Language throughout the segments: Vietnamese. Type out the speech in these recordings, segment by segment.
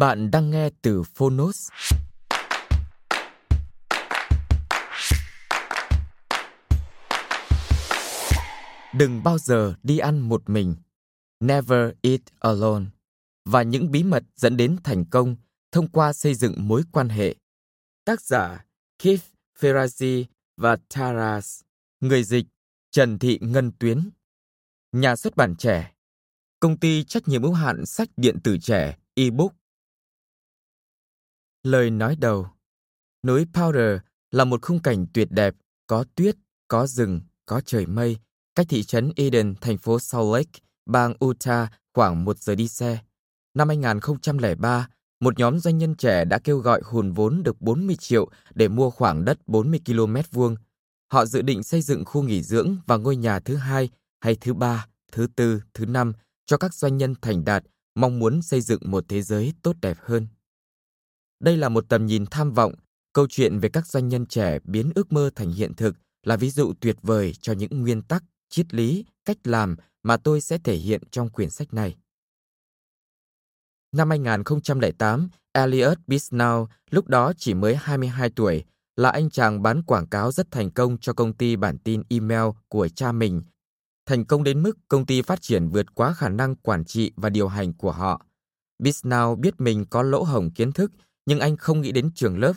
Bạn đang nghe từ Phonos. Đừng bao giờ đi ăn một mình. Never eat alone. Và những bí mật dẫn đến thành công thông qua xây dựng mối quan hệ. Tác giả Keith Ferrazzi và Taras. Người dịch Trần Thị Ngân Tuyến. Nhà xuất bản trẻ. Công ty trách nhiệm hữu hạn sách điện tử trẻ ebook Lời nói đầu Núi Powder là một khung cảnh tuyệt đẹp, có tuyết, có rừng, có trời mây, cách thị trấn Eden, thành phố Salt Lake, bang Utah khoảng một giờ đi xe. Năm 2003, một nhóm doanh nhân trẻ đã kêu gọi hùn vốn được 40 triệu để mua khoảng đất 40 km vuông. Họ dự định xây dựng khu nghỉ dưỡng và ngôi nhà thứ hai hay thứ ba, thứ tư, thứ năm cho các doanh nhân thành đạt mong muốn xây dựng một thế giới tốt đẹp hơn. Đây là một tầm nhìn tham vọng, câu chuyện về các doanh nhân trẻ biến ước mơ thành hiện thực là ví dụ tuyệt vời cho những nguyên tắc, triết lý, cách làm mà tôi sẽ thể hiện trong quyển sách này. Năm 2008, Elliot Bisnow, lúc đó chỉ mới 22 tuổi, là anh chàng bán quảng cáo rất thành công cho công ty bản tin email của cha mình. Thành công đến mức công ty phát triển vượt quá khả năng quản trị và điều hành của họ. Bisnow biết mình có lỗ hổng kiến thức nhưng anh không nghĩ đến trường lớp.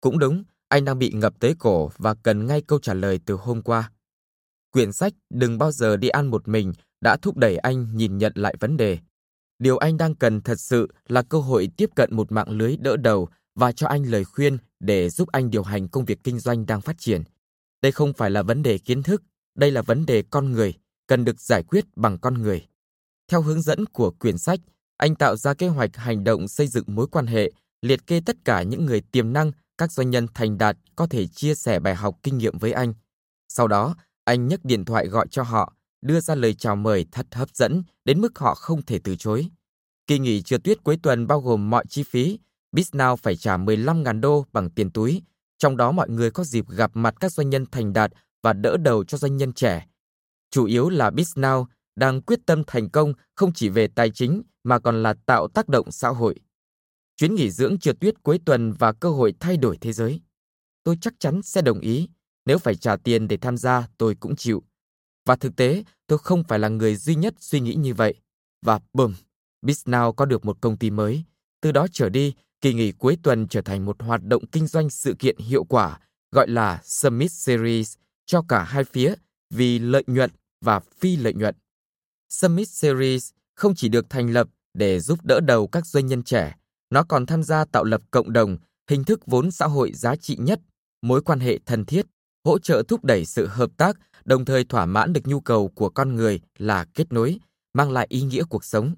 Cũng đúng, anh đang bị ngập tới cổ và cần ngay câu trả lời từ hôm qua. Quyển sách Đừng bao giờ đi ăn một mình đã thúc đẩy anh nhìn nhận lại vấn đề. Điều anh đang cần thật sự là cơ hội tiếp cận một mạng lưới đỡ đầu và cho anh lời khuyên để giúp anh điều hành công việc kinh doanh đang phát triển. Đây không phải là vấn đề kiến thức, đây là vấn đề con người, cần được giải quyết bằng con người. Theo hướng dẫn của quyển sách, anh tạo ra kế hoạch hành động xây dựng mối quan hệ liệt kê tất cả những người tiềm năng, các doanh nhân thành đạt có thể chia sẻ bài học kinh nghiệm với anh. Sau đó, anh nhấc điện thoại gọi cho họ, đưa ra lời chào mời thật hấp dẫn đến mức họ không thể từ chối. Kỳ nghỉ trượt tuyết cuối tuần bao gồm mọi chi phí, Bisnow phải trả 15.000 đô bằng tiền túi, trong đó mọi người có dịp gặp mặt các doanh nhân thành đạt và đỡ đầu cho doanh nhân trẻ. Chủ yếu là Bisnow đang quyết tâm thành công không chỉ về tài chính mà còn là tạo tác động xã hội chuyến nghỉ dưỡng trượt tuyết cuối tuần và cơ hội thay đổi thế giới. Tôi chắc chắn sẽ đồng ý, nếu phải trả tiền để tham gia tôi cũng chịu. Và thực tế, tôi không phải là người duy nhất suy nghĩ như vậy. Và bùm, Bisnow có được một công ty mới. Từ đó trở đi, kỳ nghỉ cuối tuần trở thành một hoạt động kinh doanh sự kiện hiệu quả gọi là Summit Series cho cả hai phía vì lợi nhuận và phi lợi nhuận. Summit Series không chỉ được thành lập để giúp đỡ đầu các doanh nhân trẻ nó còn tham gia tạo lập cộng đồng, hình thức vốn xã hội giá trị nhất, mối quan hệ thân thiết, hỗ trợ thúc đẩy sự hợp tác, đồng thời thỏa mãn được nhu cầu của con người là kết nối, mang lại ý nghĩa cuộc sống.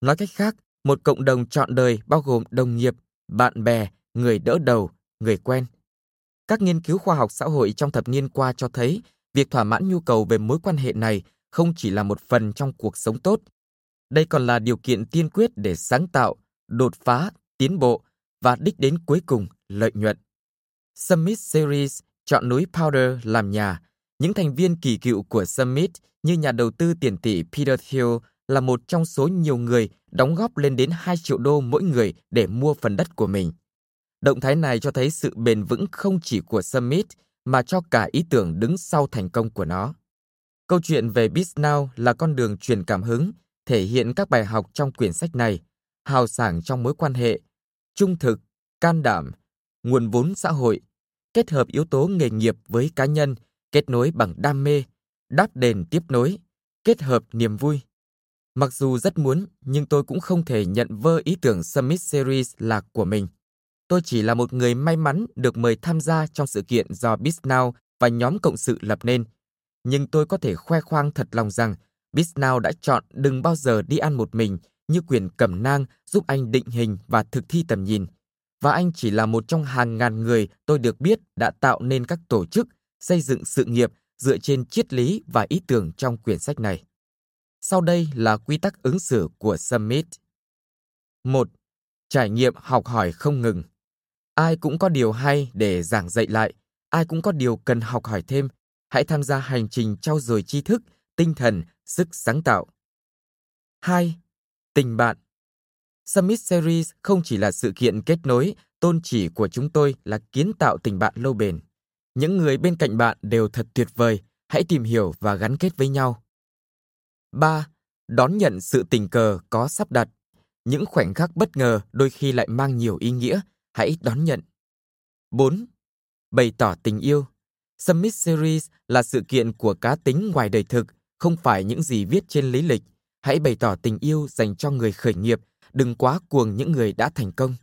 Nói cách khác, một cộng đồng trọn đời bao gồm đồng nghiệp, bạn bè, người đỡ đầu, người quen. Các nghiên cứu khoa học xã hội trong thập niên qua cho thấy, việc thỏa mãn nhu cầu về mối quan hệ này không chỉ là một phần trong cuộc sống tốt. Đây còn là điều kiện tiên quyết để sáng tạo, đột phá, tiến bộ và đích đến cuối cùng lợi nhuận. Summit Series chọn núi Powder làm nhà. Những thành viên kỳ cựu của Summit như nhà đầu tư tiền tỷ Peter Thiel là một trong số nhiều người đóng góp lên đến 2 triệu đô mỗi người để mua phần đất của mình. Động thái này cho thấy sự bền vững không chỉ của Summit mà cho cả ý tưởng đứng sau thành công của nó. Câu chuyện về BizNow là con đường truyền cảm hứng, thể hiện các bài học trong quyển sách này, hào sảng trong mối quan hệ, trung thực, can đảm, nguồn vốn xã hội, kết hợp yếu tố nghề nghiệp với cá nhân, kết nối bằng đam mê, đáp đền tiếp nối, kết hợp niềm vui. Mặc dù rất muốn, nhưng tôi cũng không thể nhận vơ ý tưởng Summit Series là của mình. Tôi chỉ là một người may mắn được mời tham gia trong sự kiện do BizNow và nhóm cộng sự lập nên. Nhưng tôi có thể khoe khoang thật lòng rằng BizNow đã chọn đừng bao giờ đi ăn một mình như quyền cẩm nang giúp anh định hình và thực thi tầm nhìn. Và anh chỉ là một trong hàng ngàn người tôi được biết đã tạo nên các tổ chức, xây dựng sự nghiệp dựa trên triết lý và ý tưởng trong quyển sách này. Sau đây là quy tắc ứng xử của Summit. 1. Trải nghiệm học hỏi không ngừng. Ai cũng có điều hay để giảng dạy lại, ai cũng có điều cần học hỏi thêm. Hãy tham gia hành trình trau dồi tri thức, tinh thần, sức sáng tạo. 2. Tình bạn Summit Series không chỉ là sự kiện kết nối, tôn chỉ của chúng tôi là kiến tạo tình bạn lâu bền. Những người bên cạnh bạn đều thật tuyệt vời, hãy tìm hiểu và gắn kết với nhau. 3. Đón nhận sự tình cờ có sắp đặt. Những khoảnh khắc bất ngờ đôi khi lại mang nhiều ý nghĩa, hãy đón nhận. 4. Bày tỏ tình yêu. Summit Series là sự kiện của cá tính ngoài đời thực, không phải những gì viết trên lý lịch. Hãy bày tỏ tình yêu dành cho người khởi nghiệp, đừng quá cuồng những người đã thành công.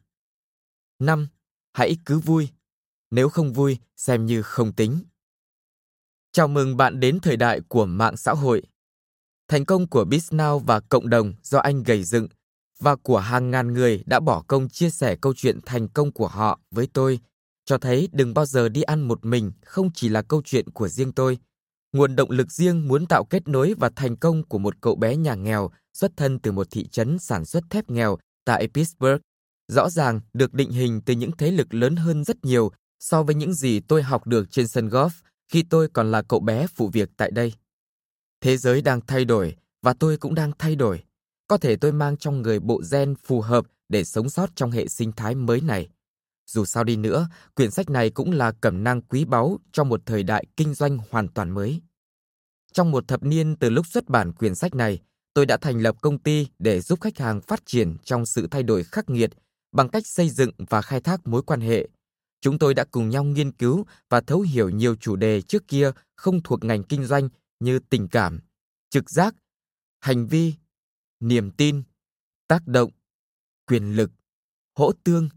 5. Hãy cứ vui. Nếu không vui, xem như không tính. Chào mừng bạn đến thời đại của mạng xã hội. Thành công của BizNow và cộng đồng do anh gầy dựng và của hàng ngàn người đã bỏ công chia sẻ câu chuyện thành công của họ với tôi cho thấy đừng bao giờ đi ăn một mình không chỉ là câu chuyện của riêng tôi. Nguồn động lực riêng muốn tạo kết nối và thành công của một cậu bé nhà nghèo xuất thân từ một thị trấn sản xuất thép nghèo tại Pittsburgh rõ ràng, được định hình từ những thế lực lớn hơn rất nhiều so với những gì tôi học được trên sân golf khi tôi còn là cậu bé phụ việc tại đây. Thế giới đang thay đổi và tôi cũng đang thay đổi. Có thể tôi mang trong người bộ gen phù hợp để sống sót trong hệ sinh thái mới này. Dù sao đi nữa, quyển sách này cũng là cẩm năng quý báu trong một thời đại kinh doanh hoàn toàn mới. Trong một thập niên từ lúc xuất bản quyển sách này, tôi đã thành lập công ty để giúp khách hàng phát triển trong sự thay đổi khắc nghiệt bằng cách xây dựng và khai thác mối quan hệ. Chúng tôi đã cùng nhau nghiên cứu và thấu hiểu nhiều chủ đề trước kia không thuộc ngành kinh doanh như tình cảm, trực giác, hành vi, niềm tin, tác động, quyền lực, hỗ tương,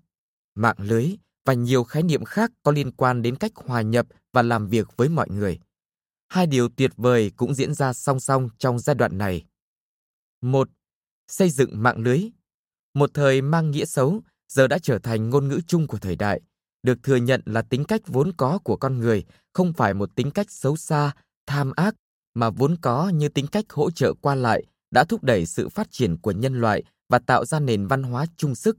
mạng lưới và nhiều khái niệm khác có liên quan đến cách hòa nhập và làm việc với mọi người. Hai điều tuyệt vời cũng diễn ra song song trong giai đoạn này. Một, xây dựng mạng lưới. Một thời mang nghĩa xấu, giờ đã trở thành ngôn ngữ chung của thời đại, được thừa nhận là tính cách vốn có của con người, không phải một tính cách xấu xa, tham ác mà vốn có như tính cách hỗ trợ qua lại đã thúc đẩy sự phát triển của nhân loại và tạo ra nền văn hóa chung sức.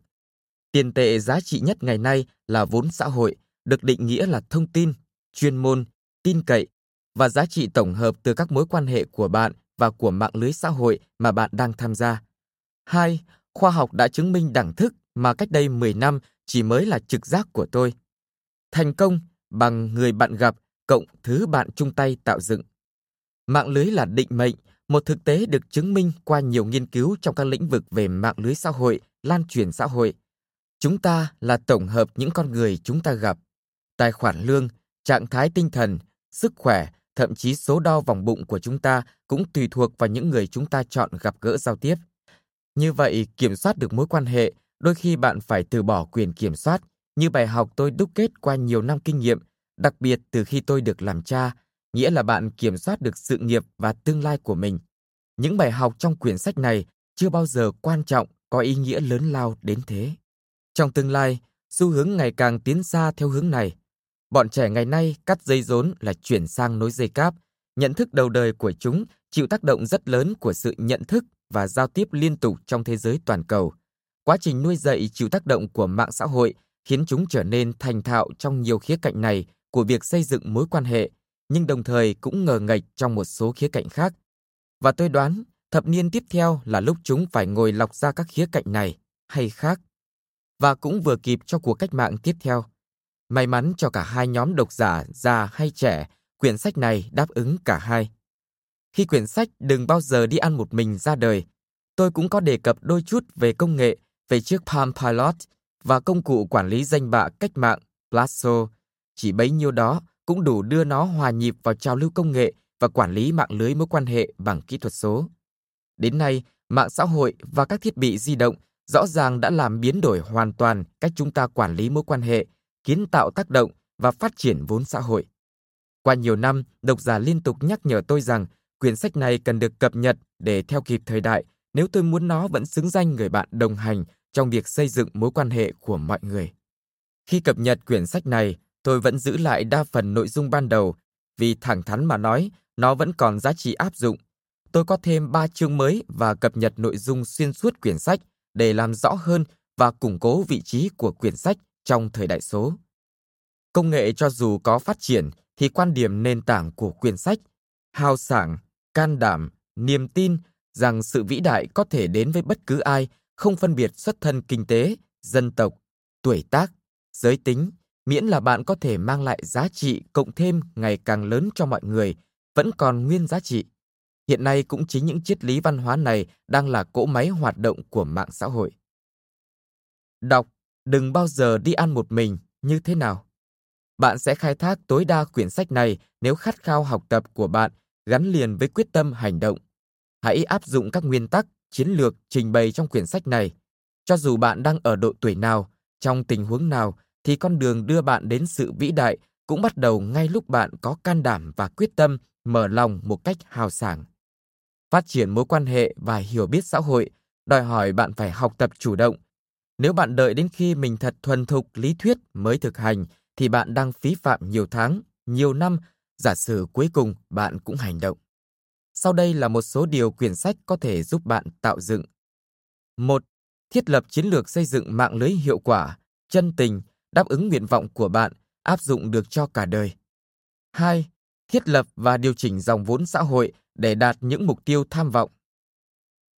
Tiền tệ giá trị nhất ngày nay là vốn xã hội, được định nghĩa là thông tin, chuyên môn, tin cậy và giá trị tổng hợp từ các mối quan hệ của bạn và của mạng lưới xã hội mà bạn đang tham gia. Hai, khoa học đã chứng minh đẳng thức mà cách đây 10 năm chỉ mới là trực giác của tôi. Thành công bằng người bạn gặp cộng thứ bạn chung tay tạo dựng. Mạng lưới là định mệnh, một thực tế được chứng minh qua nhiều nghiên cứu trong các lĩnh vực về mạng lưới xã hội, lan truyền xã hội. Chúng ta là tổng hợp những con người chúng ta gặp. Tài khoản lương, trạng thái tinh thần, sức khỏe, thậm chí số đo vòng bụng của chúng ta cũng tùy thuộc vào những người chúng ta chọn gặp gỡ giao tiếp. Như vậy, kiểm soát được mối quan hệ, đôi khi bạn phải từ bỏ quyền kiểm soát, như bài học tôi đúc kết qua nhiều năm kinh nghiệm, đặc biệt từ khi tôi được làm cha, nghĩa là bạn kiểm soát được sự nghiệp và tương lai của mình. Những bài học trong quyển sách này chưa bao giờ quan trọng, có ý nghĩa lớn lao đến thế. Trong tương lai, xu hướng ngày càng tiến xa theo hướng này. Bọn trẻ ngày nay cắt dây rốn là chuyển sang nối dây cáp. Nhận thức đầu đời của chúng chịu tác động rất lớn của sự nhận thức và giao tiếp liên tục trong thế giới toàn cầu. Quá trình nuôi dạy chịu tác động của mạng xã hội khiến chúng trở nên thành thạo trong nhiều khía cạnh này của việc xây dựng mối quan hệ, nhưng đồng thời cũng ngờ nghệch trong một số khía cạnh khác. Và tôi đoán, thập niên tiếp theo là lúc chúng phải ngồi lọc ra các khía cạnh này hay khác. Và cũng vừa kịp cho cuộc cách mạng tiếp theo. May mắn cho cả hai nhóm độc giả già hay trẻ, quyển sách này đáp ứng cả hai. Khi quyển sách Đừng bao giờ đi ăn một mình ra đời, tôi cũng có đề cập đôi chút về công nghệ, về chiếc Palm Pilot và công cụ quản lý danh bạ cách mạng Blasso. Chỉ bấy nhiêu đó cũng đủ đưa nó hòa nhịp vào trào lưu công nghệ và quản lý mạng lưới mối quan hệ bằng kỹ thuật số. Đến nay, mạng xã hội và các thiết bị di động rõ ràng đã làm biến đổi hoàn toàn cách chúng ta quản lý mối quan hệ, kiến tạo tác động và phát triển vốn xã hội. Qua nhiều năm, độc giả liên tục nhắc nhở tôi rằng quyển sách này cần được cập nhật để theo kịp thời đại nếu tôi muốn nó vẫn xứng danh người bạn đồng hành trong việc xây dựng mối quan hệ của mọi người. Khi cập nhật quyển sách này, tôi vẫn giữ lại đa phần nội dung ban đầu vì thẳng thắn mà nói, nó vẫn còn giá trị áp dụng. Tôi có thêm 3 chương mới và cập nhật nội dung xuyên suốt quyển sách để làm rõ hơn và củng cố vị trí của quyển sách trong thời đại số. Công nghệ cho dù có phát triển thì quan điểm nền tảng của quyển sách, hào sảng, can đảm, niềm tin rằng sự vĩ đại có thể đến với bất cứ ai, không phân biệt xuất thân kinh tế, dân tộc, tuổi tác, giới tính, miễn là bạn có thể mang lại giá trị cộng thêm ngày càng lớn cho mọi người, vẫn còn nguyên giá trị. Hiện nay cũng chính những triết lý văn hóa này đang là cỗ máy hoạt động của mạng xã hội. Đọc, đừng bao giờ đi ăn một mình như thế nào. Bạn sẽ khai thác tối đa quyển sách này nếu khát khao học tập của bạn gắn liền với quyết tâm hành động. Hãy áp dụng các nguyên tắc, chiến lược trình bày trong quyển sách này. Cho dù bạn đang ở độ tuổi nào, trong tình huống nào, thì con đường đưa bạn đến sự vĩ đại cũng bắt đầu ngay lúc bạn có can đảm và quyết tâm mở lòng một cách hào sảng. Phát triển mối quan hệ và hiểu biết xã hội đòi hỏi bạn phải học tập chủ động. Nếu bạn đợi đến khi mình thật thuần thục lý thuyết mới thực hành thì bạn đang phí phạm nhiều tháng, nhiều năm, giả sử cuối cùng bạn cũng hành động. Sau đây là một số điều quyển sách có thể giúp bạn tạo dựng. một Thiết lập chiến lược xây dựng mạng lưới hiệu quả, chân tình, đáp ứng nguyện vọng của bạn, áp dụng được cho cả đời. 2. Thiết lập và điều chỉnh dòng vốn xã hội để đạt những mục tiêu tham vọng.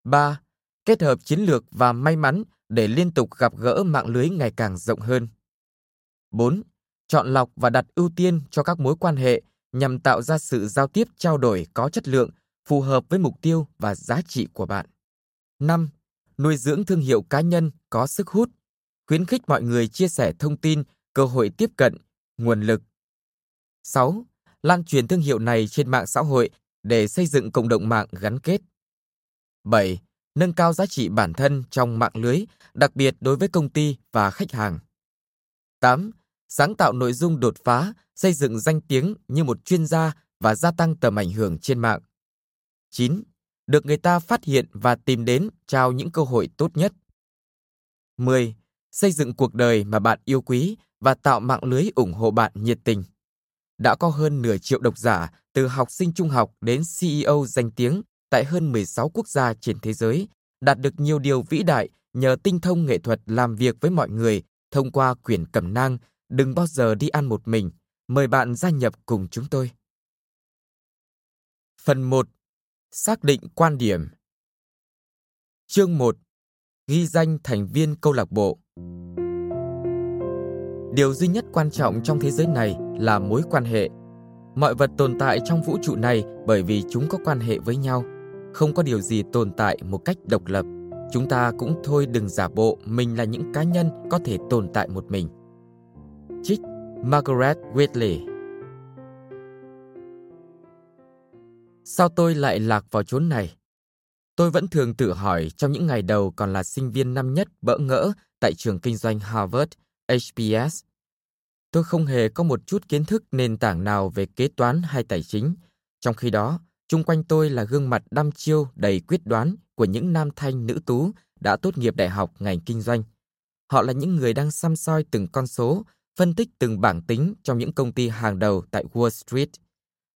3. Kết hợp chiến lược và may mắn để liên tục gặp gỡ mạng lưới ngày càng rộng hơn. 4. Chọn lọc và đặt ưu tiên cho các mối quan hệ nhằm tạo ra sự giao tiếp trao đổi có chất lượng, phù hợp với mục tiêu và giá trị của bạn. 5. Nuôi dưỡng thương hiệu cá nhân có sức hút, khuyến khích mọi người chia sẻ thông tin, cơ hội tiếp cận, nguồn lực. 6. Lan truyền thương hiệu này trên mạng xã hội để xây dựng cộng đồng mạng gắn kết. 7. Nâng cao giá trị bản thân trong mạng lưới, đặc biệt đối với công ty và khách hàng. 8. Sáng tạo nội dung đột phá, xây dựng danh tiếng như một chuyên gia và gia tăng tầm ảnh hưởng trên mạng. 9. Được người ta phát hiện và tìm đến trao những cơ hội tốt nhất. 10. Xây dựng cuộc đời mà bạn yêu quý và tạo mạng lưới ủng hộ bạn nhiệt tình. Đã có hơn nửa triệu độc giả từ học sinh trung học đến CEO danh tiếng tại hơn 16 quốc gia trên thế giới, đạt được nhiều điều vĩ đại nhờ tinh thông nghệ thuật làm việc với mọi người thông qua quyển cẩm nang Đừng bao giờ đi ăn một mình. Mời bạn gia nhập cùng chúng tôi. Phần 1. Xác định quan điểm Chương 1. Ghi danh thành viên câu lạc bộ Điều duy nhất quan trọng trong thế giới này là mối quan hệ. Mọi vật tồn tại trong vũ trụ này bởi vì chúng có quan hệ với nhau. Không có điều gì tồn tại một cách độc lập. Chúng ta cũng thôi đừng giả bộ mình là những cá nhân có thể tồn tại một mình. Trích Margaret Whitley Sao tôi lại lạc vào chốn này? Tôi vẫn thường tự hỏi trong những ngày đầu còn là sinh viên năm nhất bỡ ngỡ tại trường kinh doanh Harvard, HBS. Tôi không hề có một chút kiến thức nền tảng nào về kế toán hay tài chính. Trong khi đó, chung quanh tôi là gương mặt đăm chiêu đầy quyết đoán của những nam thanh nữ tú đã tốt nghiệp đại học ngành kinh doanh. Họ là những người đang xăm soi từng con số, phân tích từng bảng tính trong những công ty hàng đầu tại Wall Street.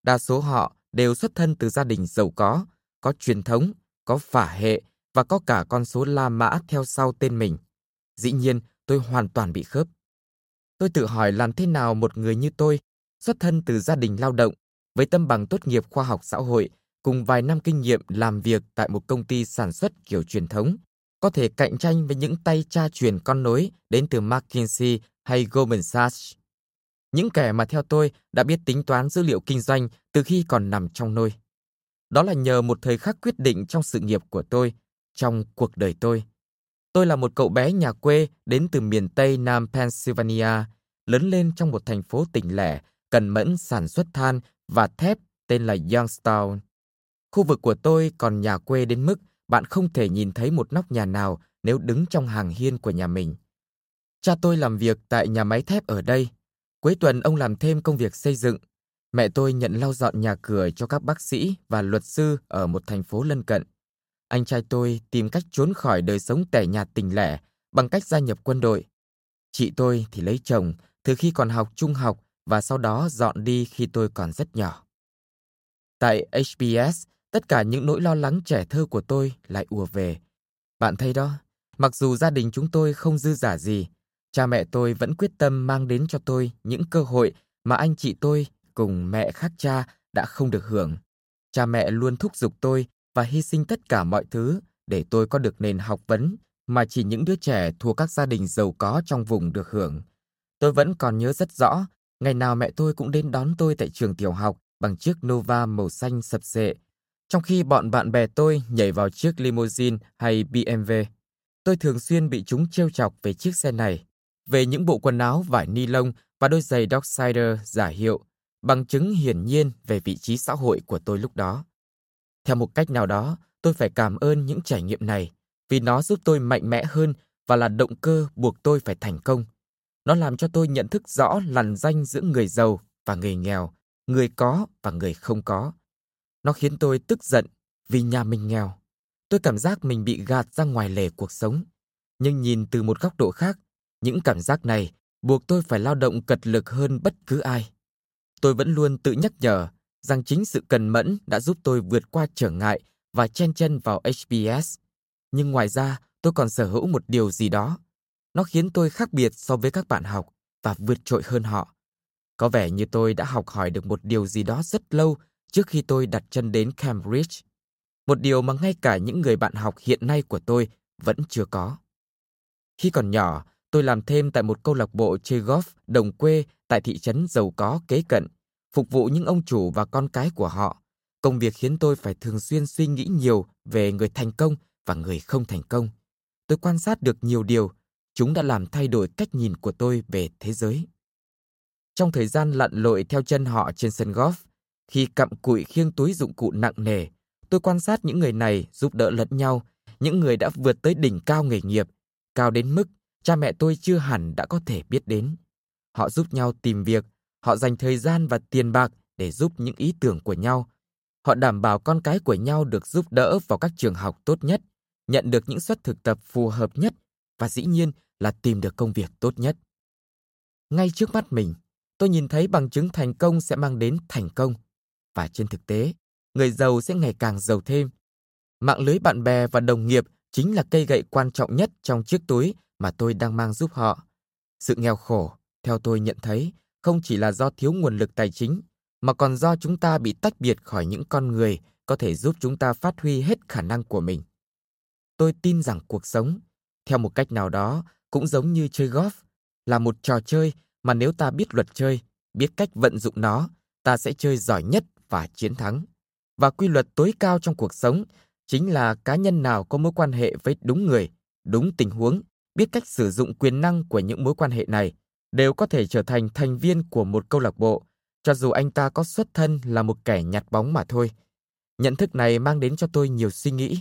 Đa số họ đều xuất thân từ gia đình giàu có, có truyền thống, có phả hệ và có cả con số La Mã theo sau tên mình. Dĩ nhiên, tôi hoàn toàn bị khớp. Tôi tự hỏi làm thế nào một người như tôi, xuất thân từ gia đình lao động, với tâm bằng tốt nghiệp khoa học xã hội, cùng vài năm kinh nghiệm làm việc tại một công ty sản xuất kiểu truyền thống, có thể cạnh tranh với những tay cha truyền con nối đến từ McKinsey hay Goldman Sachs. Những kẻ mà theo tôi đã biết tính toán dữ liệu kinh doanh từ khi còn nằm trong nôi. Đó là nhờ một thời khắc quyết định trong sự nghiệp của tôi, trong cuộc đời tôi. Tôi là một cậu bé nhà quê đến từ miền Tây Nam Pennsylvania, lớn lên trong một thành phố tỉnh lẻ, cần mẫn sản xuất than và thép tên là Youngstown. Khu vực của tôi còn nhà quê đến mức bạn không thể nhìn thấy một nóc nhà nào nếu đứng trong hàng hiên của nhà mình. Cha tôi làm việc tại nhà máy thép ở đây. Cuối tuần ông làm thêm công việc xây dựng. Mẹ tôi nhận lau dọn nhà cửa cho các bác sĩ và luật sư ở một thành phố lân cận. Anh trai tôi tìm cách trốn khỏi đời sống tẻ nhạt tình lẻ bằng cách gia nhập quân đội. Chị tôi thì lấy chồng từ khi còn học trung học và sau đó dọn đi khi tôi còn rất nhỏ. Tại HBS, tất cả những nỗi lo lắng trẻ thơ của tôi lại ùa về. Bạn thấy đó, mặc dù gia đình chúng tôi không dư giả gì, cha mẹ tôi vẫn quyết tâm mang đến cho tôi những cơ hội mà anh chị tôi cùng mẹ khác cha đã không được hưởng. Cha mẹ luôn thúc giục tôi và hy sinh tất cả mọi thứ để tôi có được nền học vấn mà chỉ những đứa trẻ thuộc các gia đình giàu có trong vùng được hưởng. Tôi vẫn còn nhớ rất rõ, ngày nào mẹ tôi cũng đến đón tôi tại trường tiểu học bằng chiếc Nova màu xanh sập sệ, trong khi bọn bạn bè tôi nhảy vào chiếc limousine hay BMW. Tôi thường xuyên bị chúng trêu chọc về chiếc xe này, về những bộ quần áo vải ni lông và đôi giày Dockside giả hiệu, bằng chứng hiển nhiên về vị trí xã hội của tôi lúc đó. Theo một cách nào đó, tôi phải cảm ơn những trải nghiệm này, vì nó giúp tôi mạnh mẽ hơn và là động cơ buộc tôi phải thành công. Nó làm cho tôi nhận thức rõ lằn danh giữa người giàu và người nghèo, người có và người không có. Nó khiến tôi tức giận vì nhà mình nghèo. Tôi cảm giác mình bị gạt ra ngoài lề cuộc sống. Nhưng nhìn từ một góc độ khác, những cảm giác này buộc tôi phải lao động cật lực hơn bất cứ ai. Tôi vẫn luôn tự nhắc nhở rằng chính sự cần mẫn đã giúp tôi vượt qua trở ngại và chen chân vào HBS. Nhưng ngoài ra, tôi còn sở hữu một điều gì đó. Nó khiến tôi khác biệt so với các bạn học và vượt trội hơn họ. Có vẻ như tôi đã học hỏi được một điều gì đó rất lâu trước khi tôi đặt chân đến Cambridge. Một điều mà ngay cả những người bạn học hiện nay của tôi vẫn chưa có. Khi còn nhỏ, tôi làm thêm tại một câu lạc bộ chơi golf đồng quê tại thị trấn giàu có kế cận, phục vụ những ông chủ và con cái của họ. Công việc khiến tôi phải thường xuyên suy nghĩ nhiều về người thành công và người không thành công. Tôi quan sát được nhiều điều, chúng đã làm thay đổi cách nhìn của tôi về thế giới. Trong thời gian lặn lội theo chân họ trên sân golf, khi cặm cụi khiêng túi dụng cụ nặng nề, tôi quan sát những người này giúp đỡ lẫn nhau, những người đã vượt tới đỉnh cao nghề nghiệp, cao đến mức cha mẹ tôi chưa hẳn đã có thể biết đến. Họ giúp nhau tìm việc, họ dành thời gian và tiền bạc để giúp những ý tưởng của nhau. Họ đảm bảo con cái của nhau được giúp đỡ vào các trường học tốt nhất, nhận được những suất thực tập phù hợp nhất và dĩ nhiên là tìm được công việc tốt nhất. Ngay trước mắt mình, tôi nhìn thấy bằng chứng thành công sẽ mang đến thành công. Và trên thực tế, người giàu sẽ ngày càng giàu thêm. Mạng lưới bạn bè và đồng nghiệp chính là cây gậy quan trọng nhất trong chiếc túi mà tôi đang mang giúp họ. Sự nghèo khổ, theo tôi nhận thấy, không chỉ là do thiếu nguồn lực tài chính, mà còn do chúng ta bị tách biệt khỏi những con người có thể giúp chúng ta phát huy hết khả năng của mình. Tôi tin rằng cuộc sống, theo một cách nào đó, cũng giống như chơi golf, là một trò chơi mà nếu ta biết luật chơi, biết cách vận dụng nó, ta sẽ chơi giỏi nhất và chiến thắng. Và quy luật tối cao trong cuộc sống chính là cá nhân nào có mối quan hệ với đúng người, đúng tình huống, biết cách sử dụng quyền năng của những mối quan hệ này, đều có thể trở thành thành viên của một câu lạc bộ, cho dù anh ta có xuất thân là một kẻ nhặt bóng mà thôi. Nhận thức này mang đến cho tôi nhiều suy nghĩ.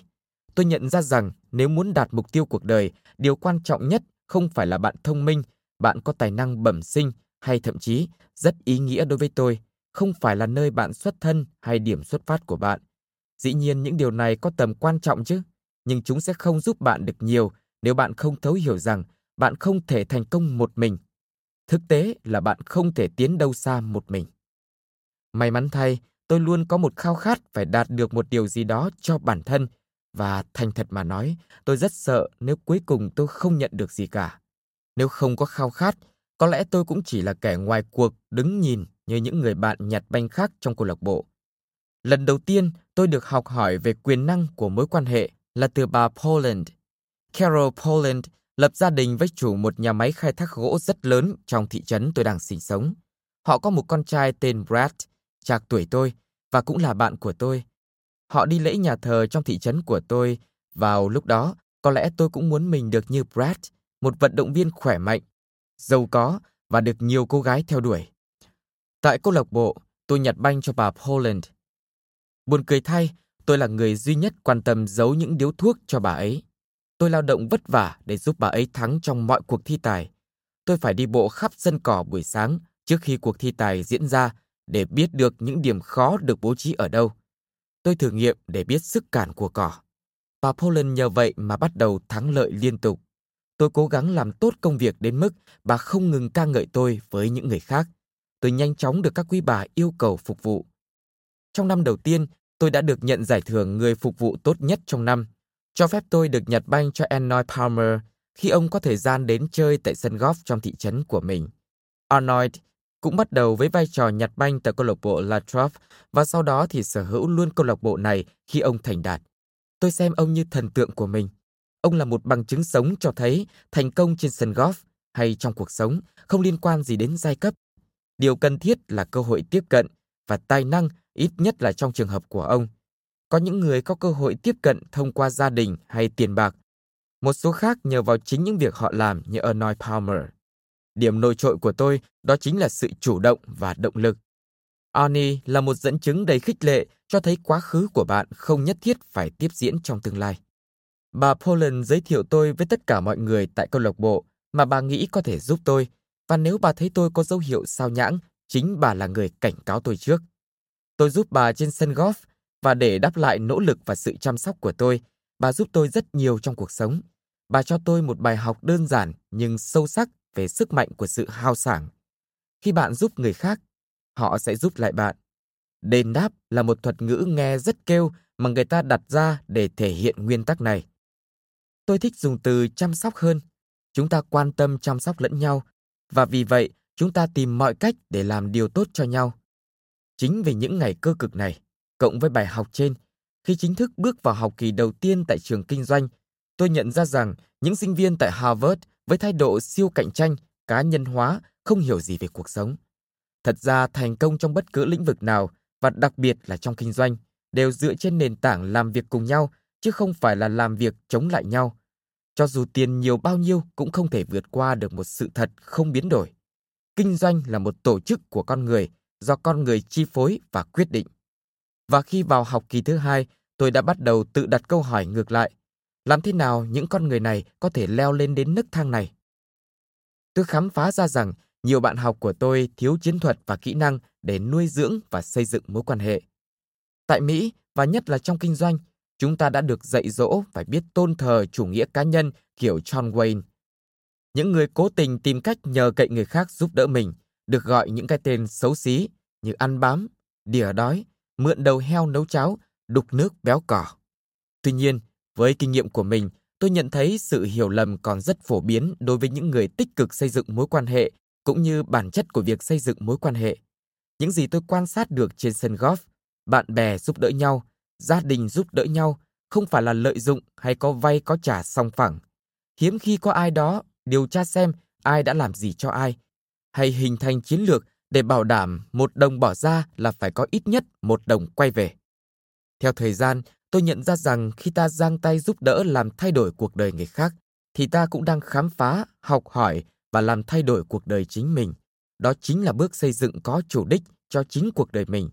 Tôi nhận ra rằng nếu muốn đạt mục tiêu cuộc đời, điều quan trọng nhất không phải là bạn thông minh, bạn có tài năng bẩm sinh hay thậm chí rất ý nghĩa đối với tôi, không phải là nơi bạn xuất thân hay điểm xuất phát của bạn. Dĩ nhiên những điều này có tầm quan trọng chứ, nhưng chúng sẽ không giúp bạn được nhiều nếu bạn không thấu hiểu rằng bạn không thể thành công một mình. Thực tế là bạn không thể tiến đâu xa một mình. May mắn thay, tôi luôn có một khao khát phải đạt được một điều gì đó cho bản thân và thành thật mà nói, tôi rất sợ nếu cuối cùng tôi không nhận được gì cả. Nếu không có khao khát, có lẽ tôi cũng chỉ là kẻ ngoài cuộc đứng nhìn như những người bạn nhặt banh khác trong câu lạc bộ. Lần đầu tiên tôi được học hỏi về quyền năng của mối quan hệ là từ bà Poland. Carol Poland lập gia đình với chủ một nhà máy khai thác gỗ rất lớn trong thị trấn tôi đang sinh sống. Họ có một con trai tên Brad, trạc tuổi tôi, và cũng là bạn của tôi. Họ đi lễ nhà thờ trong thị trấn của tôi. Vào lúc đó, có lẽ tôi cũng muốn mình được như Brad, một vận động viên khỏe mạnh, giàu có và được nhiều cô gái theo đuổi. Tại câu lạc bộ, tôi nhặt banh cho bà Poland. Buồn cười thay, tôi là người duy nhất quan tâm giấu những điếu thuốc cho bà ấy. Tôi lao động vất vả để giúp bà ấy thắng trong mọi cuộc thi tài. Tôi phải đi bộ khắp sân cỏ buổi sáng trước khi cuộc thi tài diễn ra để biết được những điểm khó được bố trí ở đâu. Tôi thử nghiệm để biết sức cản của cỏ. Bà Poland nhờ vậy mà bắt đầu thắng lợi liên tục. Tôi cố gắng làm tốt công việc đến mức bà không ngừng ca ngợi tôi với những người khác. Tôi nhanh chóng được các quý bà yêu cầu phục vụ. Trong năm đầu tiên, tôi đã được nhận giải thưởng người phục vụ tốt nhất trong năm, cho phép tôi được nhặt banh cho Arnold Palmer khi ông có thời gian đến chơi tại sân golf trong thị trấn của mình. Arnold cũng bắt đầu với vai trò nhặt banh tại câu lạc bộ La Trobe và sau đó thì sở hữu luôn câu lạc bộ này khi ông thành đạt. Tôi xem ông như thần tượng của mình. Ông là một bằng chứng sống cho thấy thành công trên sân golf hay trong cuộc sống không liên quan gì đến giai cấp. Điều cần thiết là cơ hội tiếp cận và tài năng ít nhất là trong trường hợp của ông. Có những người có cơ hội tiếp cận thông qua gia đình hay tiền bạc. Một số khác nhờ vào chính những việc họ làm như Arnold Palmer. Điểm nổi trội của tôi đó chính là sự chủ động và động lực. Arnie là một dẫn chứng đầy khích lệ cho thấy quá khứ của bạn không nhất thiết phải tiếp diễn trong tương lai. Bà Poland giới thiệu tôi với tất cả mọi người tại câu lạc bộ mà bà nghĩ có thể giúp tôi, và nếu bà thấy tôi có dấu hiệu sao nhãng, chính bà là người cảnh cáo tôi trước. Tôi giúp bà trên sân golf và để đáp lại nỗ lực và sự chăm sóc của tôi, bà giúp tôi rất nhiều trong cuộc sống. Bà cho tôi một bài học đơn giản nhưng sâu sắc về sức mạnh của sự hao sảng. Khi bạn giúp người khác, họ sẽ giúp lại bạn. Đền đáp là một thuật ngữ nghe rất kêu mà người ta đặt ra để thể hiện nguyên tắc này. Tôi thích dùng từ chăm sóc hơn. Chúng ta quan tâm chăm sóc lẫn nhau và vì vậy chúng ta tìm mọi cách để làm điều tốt cho nhau. Chính vì những ngày cơ cực này, cộng với bài học trên, khi chính thức bước vào học kỳ đầu tiên tại trường kinh doanh, tôi nhận ra rằng những sinh viên tại Harvard với thái độ siêu cạnh tranh, cá nhân hóa, không hiểu gì về cuộc sống. Thật ra thành công trong bất cứ lĩnh vực nào và đặc biệt là trong kinh doanh đều dựa trên nền tảng làm việc cùng nhau chứ không phải là làm việc chống lại nhau. Cho dù tiền nhiều bao nhiêu cũng không thể vượt qua được một sự thật không biến đổi. Kinh doanh là một tổ chức của con người do con người chi phối và quyết định. Và khi vào học kỳ thứ hai, tôi đã bắt đầu tự đặt câu hỏi ngược lại. Làm thế nào những con người này có thể leo lên đến nấc thang này? Tôi khám phá ra rằng nhiều bạn học của tôi thiếu chiến thuật và kỹ năng để nuôi dưỡng và xây dựng mối quan hệ. Tại Mỹ, và nhất là trong kinh doanh, chúng ta đã được dạy dỗ phải biết tôn thờ chủ nghĩa cá nhân kiểu John Wayne. Những người cố tình tìm cách nhờ cậy người khác giúp đỡ mình, được gọi những cái tên xấu xí như ăn bám, đỉa đói, mượn đầu heo nấu cháo, đục nước béo cỏ. Tuy nhiên, với kinh nghiệm của mình, tôi nhận thấy sự hiểu lầm còn rất phổ biến đối với những người tích cực xây dựng mối quan hệ cũng như bản chất của việc xây dựng mối quan hệ. Những gì tôi quan sát được trên sân golf, bạn bè giúp đỡ nhau, gia đình giúp đỡ nhau, không phải là lợi dụng hay có vay có trả song phẳng. Hiếm khi có ai đó điều tra xem ai đã làm gì cho ai, hay hình thành chiến lược để bảo đảm một đồng bỏ ra là phải có ít nhất một đồng quay về. Theo thời gian, tôi nhận ra rằng khi ta giang tay giúp đỡ làm thay đổi cuộc đời người khác, thì ta cũng đang khám phá, học hỏi và làm thay đổi cuộc đời chính mình. Đó chính là bước xây dựng có chủ đích cho chính cuộc đời mình.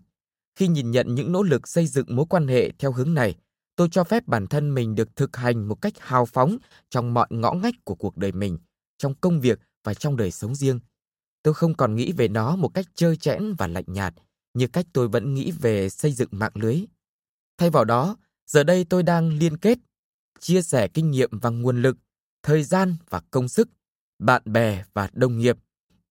Khi nhìn nhận những nỗ lực xây dựng mối quan hệ theo hướng này, tôi cho phép bản thân mình được thực hành một cách hào phóng trong mọi ngõ ngách của cuộc đời mình, trong công việc và trong đời sống riêng. Tôi không còn nghĩ về nó một cách chơi chẽn và lạnh nhạt, như cách tôi vẫn nghĩ về xây dựng mạng lưới. Thay vào đó, giờ đây tôi đang liên kết, chia sẻ kinh nghiệm và nguồn lực, thời gian và công sức, bạn bè và đồng nghiệp,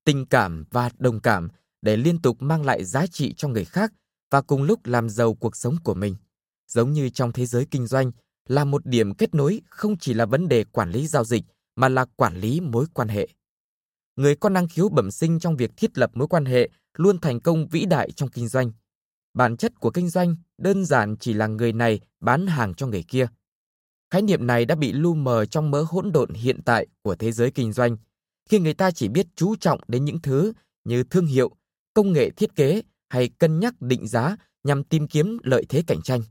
tình cảm và đồng cảm để liên tục mang lại giá trị cho người khác và cùng lúc làm giàu cuộc sống của mình. Giống như trong thế giới kinh doanh, là một điểm kết nối không chỉ là vấn đề quản lý giao dịch mà là quản lý mối quan hệ. Người có năng khiếu bẩm sinh trong việc thiết lập mối quan hệ luôn thành công vĩ đại trong kinh doanh. Bản chất của kinh doanh đơn giản chỉ là người này bán hàng cho người kia. Khái niệm này đã bị lu mờ trong mớ hỗn độn hiện tại của thế giới kinh doanh, khi người ta chỉ biết chú trọng đến những thứ như thương hiệu, công nghệ thiết kế hay cân nhắc định giá nhằm tìm kiếm lợi thế cạnh tranh.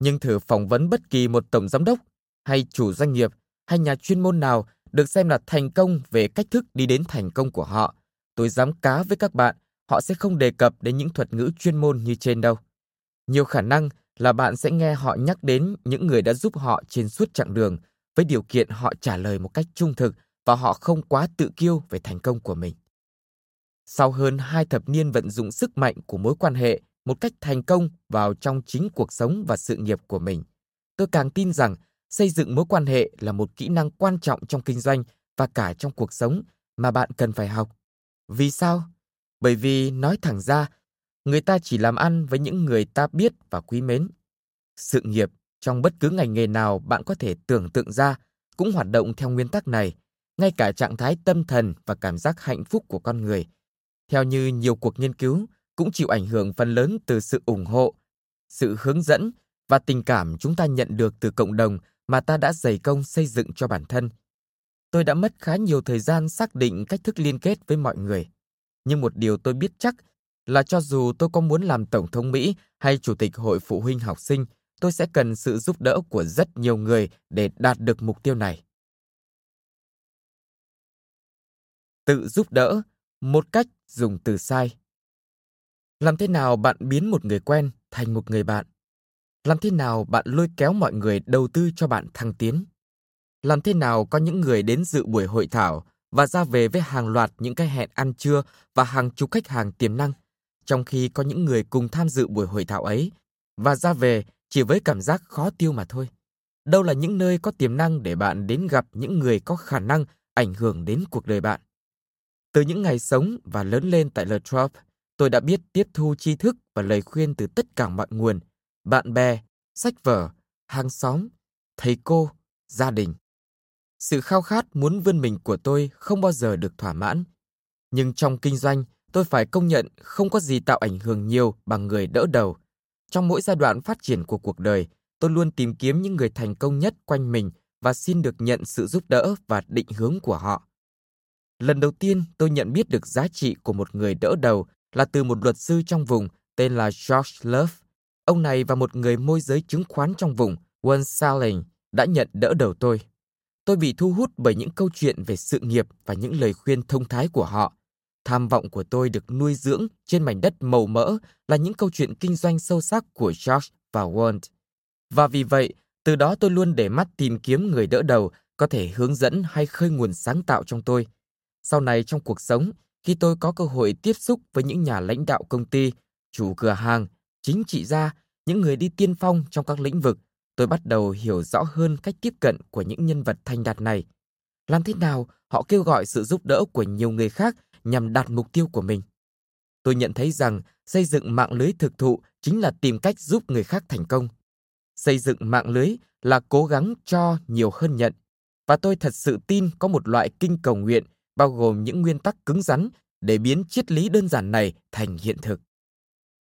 Nhưng thử phỏng vấn bất kỳ một tổng giám đốc hay chủ doanh nghiệp hay nhà chuyên môn nào được xem là thành công về cách thức đi đến thành công của họ, tôi dám cá với các bạn, họ sẽ không đề cập đến những thuật ngữ chuyên môn như trên đâu. Nhiều khả năng là bạn sẽ nghe họ nhắc đến những người đã giúp họ trên suốt chặng đường với điều kiện họ trả lời một cách trung thực và họ không quá tự kiêu về thành công của mình. Sau hơn hai thập niên vận dụng sức mạnh của mối quan hệ một cách thành công vào trong chính cuộc sống và sự nghiệp của mình, tôi càng tin rằng xây dựng mối quan hệ là một kỹ năng quan trọng trong kinh doanh và cả trong cuộc sống mà bạn cần phải học. Vì sao? Bởi vì nói thẳng ra, người ta chỉ làm ăn với những người ta biết và quý mến. Sự nghiệp trong bất cứ ngành nghề nào bạn có thể tưởng tượng ra cũng hoạt động theo nguyên tắc này, ngay cả trạng thái tâm thần và cảm giác hạnh phúc của con người. Theo như nhiều cuộc nghiên cứu, cũng chịu ảnh hưởng phần lớn từ sự ủng hộ, sự hướng dẫn và tình cảm chúng ta nhận được từ cộng đồng mà ta đã dày công xây dựng cho bản thân. Tôi đã mất khá nhiều thời gian xác định cách thức liên kết với mọi người. Nhưng một điều tôi biết chắc là cho dù tôi có muốn làm Tổng thống Mỹ hay Chủ tịch Hội Phụ huynh học sinh, tôi sẽ cần sự giúp đỡ của rất nhiều người để đạt được mục tiêu này. Tự giúp đỡ, một cách dùng từ sai. Làm thế nào bạn biến một người quen thành một người bạn? Làm thế nào bạn lôi kéo mọi người đầu tư cho bạn thăng tiến? Làm thế nào có những người đến dự buổi hội thảo và ra về với hàng loạt những cái hẹn ăn trưa và hàng chục khách hàng tiềm năng, trong khi có những người cùng tham dự buổi hội thảo ấy và ra về chỉ với cảm giác khó tiêu mà thôi. Đâu là những nơi có tiềm năng để bạn đến gặp những người có khả năng ảnh hưởng đến cuộc đời bạn. Từ những ngày sống và lớn lên tại La Trobe, tôi đã biết tiếp thu tri thức và lời khuyên từ tất cả mọi nguồn, bạn bè, sách vở, hàng xóm, thầy cô, gia đình. Sự khao khát muốn vươn mình của tôi không bao giờ được thỏa mãn. Nhưng trong kinh doanh, tôi phải công nhận không có gì tạo ảnh hưởng nhiều bằng người đỡ đầu. Trong mỗi giai đoạn phát triển của cuộc đời, tôi luôn tìm kiếm những người thành công nhất quanh mình và xin được nhận sự giúp đỡ và định hướng của họ. Lần đầu tiên tôi nhận biết được giá trị của một người đỡ đầu là từ một luật sư trong vùng tên là George Love. Ông này và một người môi giới chứng khoán trong vùng, Won Saling, đã nhận đỡ đầu tôi. Tôi bị thu hút bởi những câu chuyện về sự nghiệp và những lời khuyên thông thái của họ. Tham vọng của tôi được nuôi dưỡng trên mảnh đất màu mỡ là những câu chuyện kinh doanh sâu sắc của George và Walt. Và vì vậy, từ đó tôi luôn để mắt tìm kiếm người đỡ đầu có thể hướng dẫn hay khơi nguồn sáng tạo trong tôi. Sau này trong cuộc sống, khi tôi có cơ hội tiếp xúc với những nhà lãnh đạo công ty, chủ cửa hàng, chính trị gia, những người đi tiên phong trong các lĩnh vực, tôi bắt đầu hiểu rõ hơn cách tiếp cận của những nhân vật thành đạt này. Làm thế nào họ kêu gọi sự giúp đỡ của nhiều người khác nhằm đạt mục tiêu của mình. Tôi nhận thấy rằng xây dựng mạng lưới thực thụ chính là tìm cách giúp người khác thành công. Xây dựng mạng lưới là cố gắng cho nhiều hơn nhận. Và tôi thật sự tin có một loại kinh cầu nguyện bao gồm những nguyên tắc cứng rắn để biến triết lý đơn giản này thành hiện thực.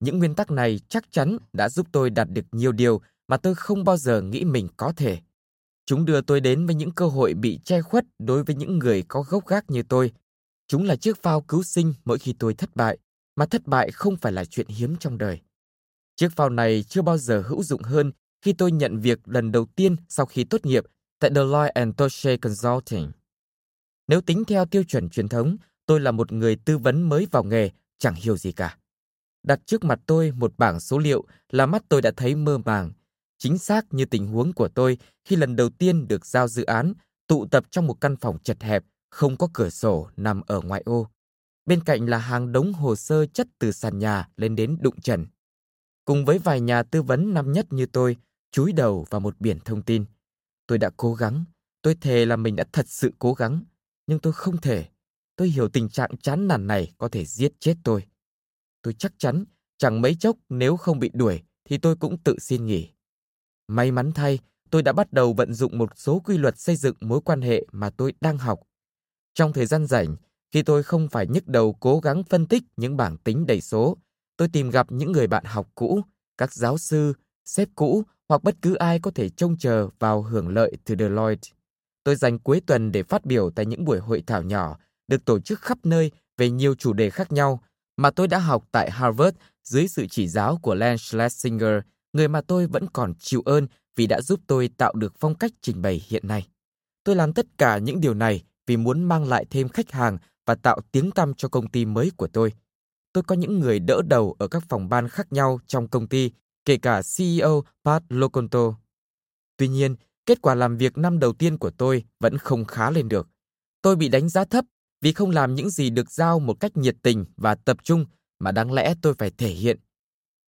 Những nguyên tắc này chắc chắn đã giúp tôi đạt được nhiều điều mà tôi không bao giờ nghĩ mình có thể. Chúng đưa tôi đến với những cơ hội bị che khuất đối với những người có gốc gác như tôi. Chúng là chiếc phao cứu sinh mỗi khi tôi thất bại, mà thất bại không phải là chuyện hiếm trong đời. Chiếc phao này chưa bao giờ hữu dụng hơn khi tôi nhận việc lần đầu tiên sau khi tốt nghiệp tại Deloitte and Touche Consulting. Nếu tính theo tiêu chuẩn truyền thống, tôi là một người tư vấn mới vào nghề, chẳng hiểu gì cả. Đặt trước mặt tôi một bảng số liệu là mắt tôi đã thấy mơ màng. Chính xác như tình huống của tôi khi lần đầu tiên được giao dự án, tụ tập trong một căn phòng chật hẹp, không có cửa sổ nằm ở ngoại ô. Bên cạnh là hàng đống hồ sơ chất từ sàn nhà lên đến đụng trần. Cùng với vài nhà tư vấn năm nhất như tôi, chúi đầu vào một biển thông tin. Tôi đã cố gắng, tôi thề là mình đã thật sự cố gắng, nhưng tôi không thể. Tôi hiểu tình trạng chán nản này có thể giết chết tôi. Tôi chắc chắn chẳng mấy chốc nếu không bị đuổi thì tôi cũng tự xin nghỉ. May mắn thay, tôi đã bắt đầu vận dụng một số quy luật xây dựng mối quan hệ mà tôi đang học. Trong thời gian rảnh, khi tôi không phải nhức đầu cố gắng phân tích những bảng tính đầy số, tôi tìm gặp những người bạn học cũ, các giáo sư, sếp cũ hoặc bất cứ ai có thể trông chờ vào hưởng lợi từ Deloitte. Tôi dành cuối tuần để phát biểu tại những buổi hội thảo nhỏ được tổ chức khắp nơi về nhiều chủ đề khác nhau mà tôi đã học tại Harvard dưới sự chỉ giáo của Len Schlesinger, người mà tôi vẫn còn chịu ơn vì đã giúp tôi tạo được phong cách trình bày hiện nay. Tôi làm tất cả những điều này vì muốn mang lại thêm khách hàng và tạo tiếng tăm cho công ty mới của tôi. Tôi có những người đỡ đầu ở các phòng ban khác nhau trong công ty, kể cả CEO Pat Loconto. Tuy nhiên, kết quả làm việc năm đầu tiên của tôi vẫn không khá lên được. Tôi bị đánh giá thấp vì không làm những gì được giao một cách nhiệt tình và tập trung mà đáng lẽ tôi phải thể hiện.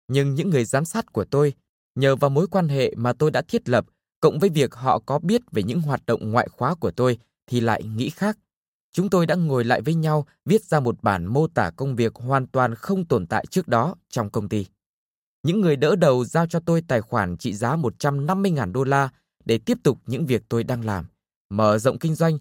Nhưng những người giám sát của tôi, nhờ vào mối quan hệ mà tôi đã thiết lập, cộng với việc họ có biết về những hoạt động ngoại khóa của tôi thì lại nghĩ khác. Chúng tôi đã ngồi lại với nhau viết ra một bản mô tả công việc hoàn toàn không tồn tại trước đó trong công ty. Những người đỡ đầu giao cho tôi tài khoản trị giá 150.000 đô la để tiếp tục những việc tôi đang làm, mở rộng kinh doanh,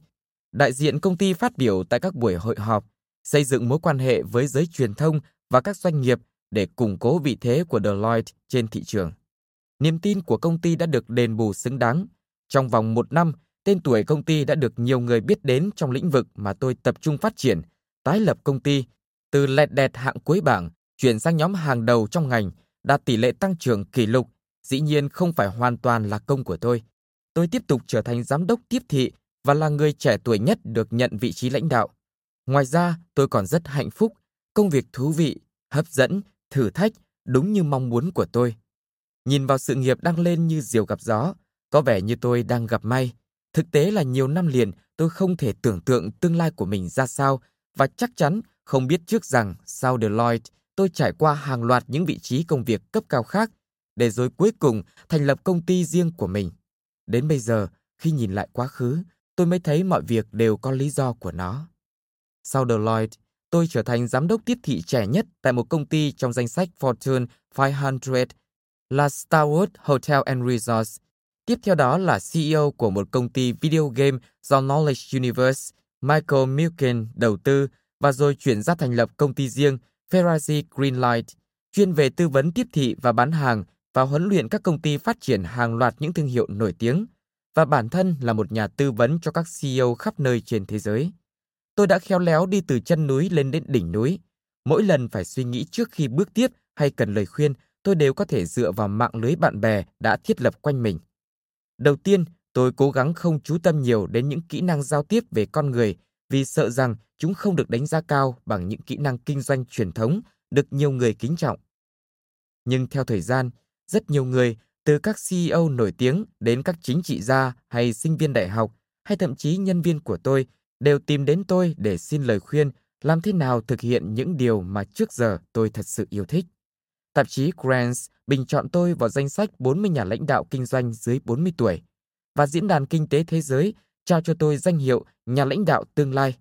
đại diện công ty phát biểu tại các buổi hội họp, xây dựng mối quan hệ với giới truyền thông và các doanh nghiệp để củng cố vị thế của Deloitte trên thị trường. Niềm tin của công ty đã được đền bù xứng đáng. Trong vòng một năm, tên tuổi công ty đã được nhiều người biết đến trong lĩnh vực mà tôi tập trung phát triển, tái lập công ty, từ lẹt đẹt hạng cuối bảng, chuyển sang nhóm hàng đầu trong ngành, đạt tỷ lệ tăng trưởng kỷ lục, dĩ nhiên không phải hoàn toàn là công của tôi. Tôi tiếp tục trở thành giám đốc tiếp thị và là người trẻ tuổi nhất được nhận vị trí lãnh đạo. Ngoài ra, tôi còn rất hạnh phúc, công việc thú vị, hấp dẫn, thử thách, đúng như mong muốn của tôi. Nhìn vào sự nghiệp đang lên như diều gặp gió, có vẻ như tôi đang gặp may. Thực tế là nhiều năm liền tôi không thể tưởng tượng tương lai của mình ra sao và chắc chắn không biết trước rằng sau Deloitte tôi trải qua hàng loạt những vị trí công việc cấp cao khác để rồi cuối cùng thành lập công ty riêng của mình. Đến bây giờ, khi nhìn lại quá khứ, tôi mới thấy mọi việc đều có lý do của nó. Sau Deloitte, tôi trở thành giám đốc tiếp thị trẻ nhất tại một công ty trong danh sách Fortune 500 là Starwood Hotel and Resorts. Tiếp theo đó là CEO của một công ty video game do Knowledge Universe, Michael Milken đầu tư và rồi chuyển ra thành lập công ty riêng Ferrazzi Greenlight, chuyên về tư vấn tiếp thị và bán hàng và huấn luyện các công ty phát triển hàng loạt những thương hiệu nổi tiếng và bản thân là một nhà tư vấn cho các CEO khắp nơi trên thế giới. Tôi đã khéo léo đi từ chân núi lên đến đỉnh núi. Mỗi lần phải suy nghĩ trước khi bước tiếp hay cần lời khuyên, tôi đều có thể dựa vào mạng lưới bạn bè đã thiết lập quanh mình. Đầu tiên, tôi cố gắng không chú tâm nhiều đến những kỹ năng giao tiếp về con người vì sợ rằng chúng không được đánh giá cao bằng những kỹ năng kinh doanh truyền thống được nhiều người kính trọng. Nhưng theo thời gian, rất nhiều người, từ các CEO nổi tiếng đến các chính trị gia hay sinh viên đại học, hay thậm chí nhân viên của tôi, đều tìm đến tôi để xin lời khuyên làm thế nào thực hiện những điều mà trước giờ tôi thật sự yêu thích. Tạp chí Grants bình chọn tôi vào danh sách 40 nhà lãnh đạo kinh doanh dưới 40 tuổi và Diễn đàn Kinh tế Thế giới trao cho tôi danh hiệu nhà lãnh đạo tương lai.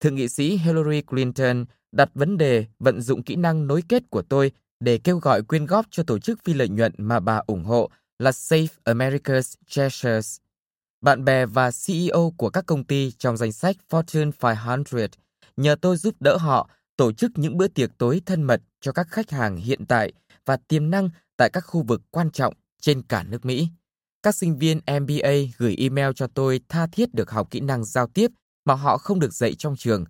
Thượng nghị sĩ Hillary Clinton đặt vấn đề vận dụng kỹ năng nối kết của tôi để kêu gọi quyên góp cho tổ chức phi lợi nhuận mà bà ủng hộ là Save America's Cheshires. Bạn bè và CEO của các công ty trong danh sách Fortune 500 nhờ tôi giúp đỡ họ tổ chức những bữa tiệc tối thân mật cho các khách hàng hiện tại và tiềm năng tại các khu vực quan trọng trên cả nước Mỹ. Các sinh viên MBA gửi email cho tôi tha thiết được học kỹ năng giao tiếp mà họ không được dạy trong trường.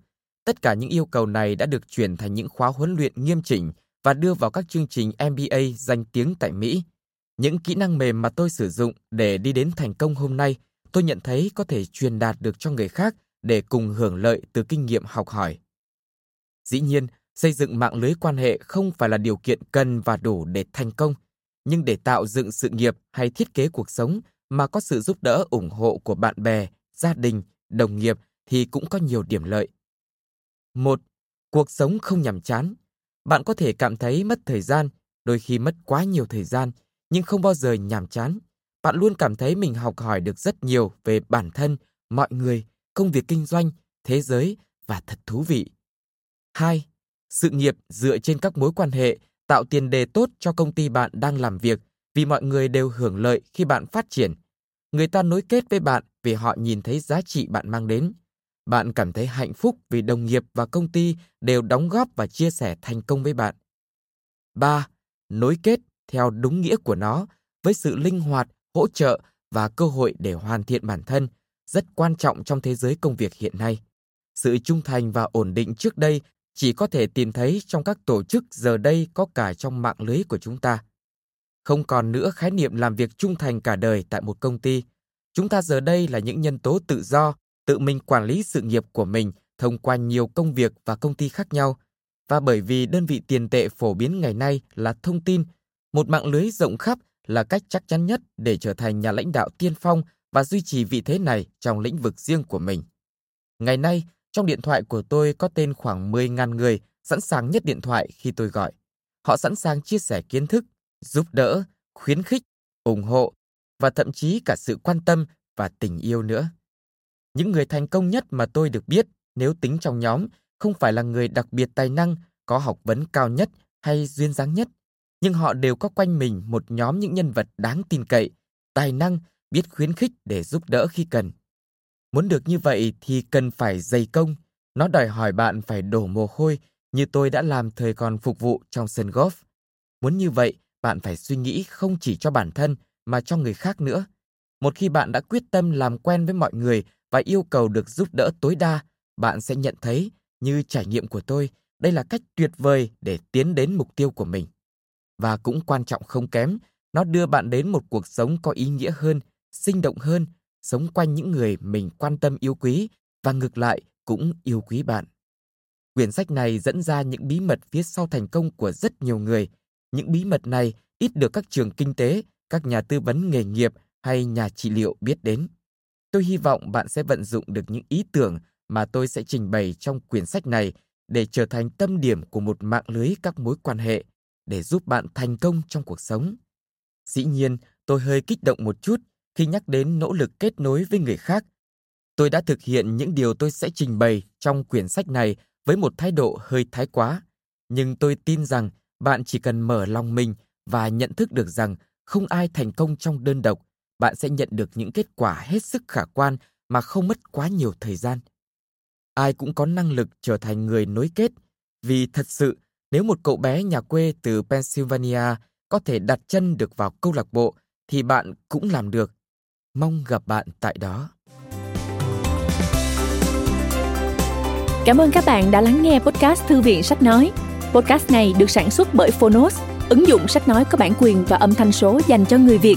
Tất cả những yêu cầu này đã được chuyển thành những khóa huấn luyện nghiêm chỉnh và đưa vào các chương trình MBA danh tiếng tại Mỹ. Những kỹ năng mềm mà tôi sử dụng để đi đến thành công hôm nay, tôi nhận thấy có thể truyền đạt được cho người khác để cùng hưởng lợi từ kinh nghiệm học hỏi. Dĩ nhiên, xây dựng mạng lưới quan hệ không phải là điều kiện cần và đủ để thành công, nhưng để tạo dựng sự nghiệp hay thiết kế cuộc sống mà có sự giúp đỡ ủng hộ của bạn bè, gia đình, đồng nghiệp thì cũng có nhiều điểm lợi. Một, cuộc sống không nhàm chán. Bạn có thể cảm thấy mất thời gian, đôi khi mất quá nhiều thời gian, nhưng không bao giờ nhàm chán. Bạn luôn cảm thấy mình học hỏi được rất nhiều về bản thân, mọi người, công việc kinh doanh, thế giới và thật thú vị. 2. Sự nghiệp dựa trên các mối quan hệ tạo tiền đề tốt cho công ty bạn đang làm việc vì mọi người đều hưởng lợi khi bạn phát triển. Người ta nối kết với bạn vì họ nhìn thấy giá trị bạn mang đến. Bạn cảm thấy hạnh phúc vì đồng nghiệp và công ty đều đóng góp và chia sẻ thành công với bạn. 3. Nối kết theo đúng nghĩa của nó với sự linh hoạt, hỗ trợ và cơ hội để hoàn thiện bản thân rất quan trọng trong thế giới công việc hiện nay. Sự trung thành và ổn định trước đây chỉ có thể tìm thấy trong các tổ chức giờ đây có cả trong mạng lưới của chúng ta. Không còn nữa khái niệm làm việc trung thành cả đời tại một công ty. Chúng ta giờ đây là những nhân tố tự do, tự mình quản lý sự nghiệp của mình thông qua nhiều công việc và công ty khác nhau. Và bởi vì đơn vị tiền tệ phổ biến ngày nay là thông tin, một mạng lưới rộng khắp là cách chắc chắn nhất để trở thành nhà lãnh đạo tiên phong và duy trì vị thế này trong lĩnh vực riêng của mình. Ngày nay, trong điện thoại của tôi có tên khoảng 10.000 người sẵn sàng nhất điện thoại khi tôi gọi. Họ sẵn sàng chia sẻ kiến thức, giúp đỡ, khuyến khích, ủng hộ và thậm chí cả sự quan tâm và tình yêu nữa. Những người thành công nhất mà tôi được biết nếu tính trong nhóm không phải là người đặc biệt tài năng, có học vấn cao nhất hay duyên dáng nhất, nhưng họ đều có quanh mình một nhóm những nhân vật đáng tin cậy, tài năng, biết khuyến khích để giúp đỡ khi cần. Muốn được như vậy thì cần phải dày công, nó đòi hỏi bạn phải đổ mồ hôi như tôi đã làm thời còn phục vụ trong sân golf. Muốn như vậy, bạn phải suy nghĩ không chỉ cho bản thân mà cho người khác nữa. Một khi bạn đã quyết tâm làm quen với mọi người và yêu cầu được giúp đỡ tối đa, bạn sẽ nhận thấy, như trải nghiệm của tôi, đây là cách tuyệt vời để tiến đến mục tiêu của mình. Và cũng quan trọng không kém, nó đưa bạn đến một cuộc sống có ý nghĩa hơn, sinh động hơn, sống quanh những người mình quan tâm yêu quý và ngược lại cũng yêu quý bạn. Quyển sách này dẫn ra những bí mật phía sau thành công của rất nhiều người. Những bí mật này ít được các trường kinh tế, các nhà tư vấn nghề nghiệp hay nhà trị liệu biết đến. Tôi hy vọng bạn sẽ vận dụng được những ý tưởng mà tôi sẽ trình bày trong quyển sách này để trở thành tâm điểm của một mạng lưới các mối quan hệ để giúp bạn thành công trong cuộc sống. Dĩ nhiên, tôi hơi kích động một chút khi nhắc đến nỗ lực kết nối với người khác. Tôi đã thực hiện những điều tôi sẽ trình bày trong quyển sách này với một thái độ hơi thái quá, nhưng tôi tin rằng bạn chỉ cần mở lòng mình và nhận thức được rằng không ai thành công trong đơn độc, bạn sẽ nhận được những kết quả hết sức khả quan mà không mất quá nhiều thời gian. Ai cũng có năng lực trở thành người nối kết, vì thật sự nếu một cậu bé nhà quê từ Pennsylvania có thể đặt chân được vào câu lạc bộ thì bạn cũng làm được. Mong gặp bạn tại đó. Cảm ơn các bạn đã lắng nghe podcast Thư viện Sách Nói. Podcast này được sản xuất bởi Phonos, ứng dụng sách nói có bản quyền và âm thanh số dành cho người Việt.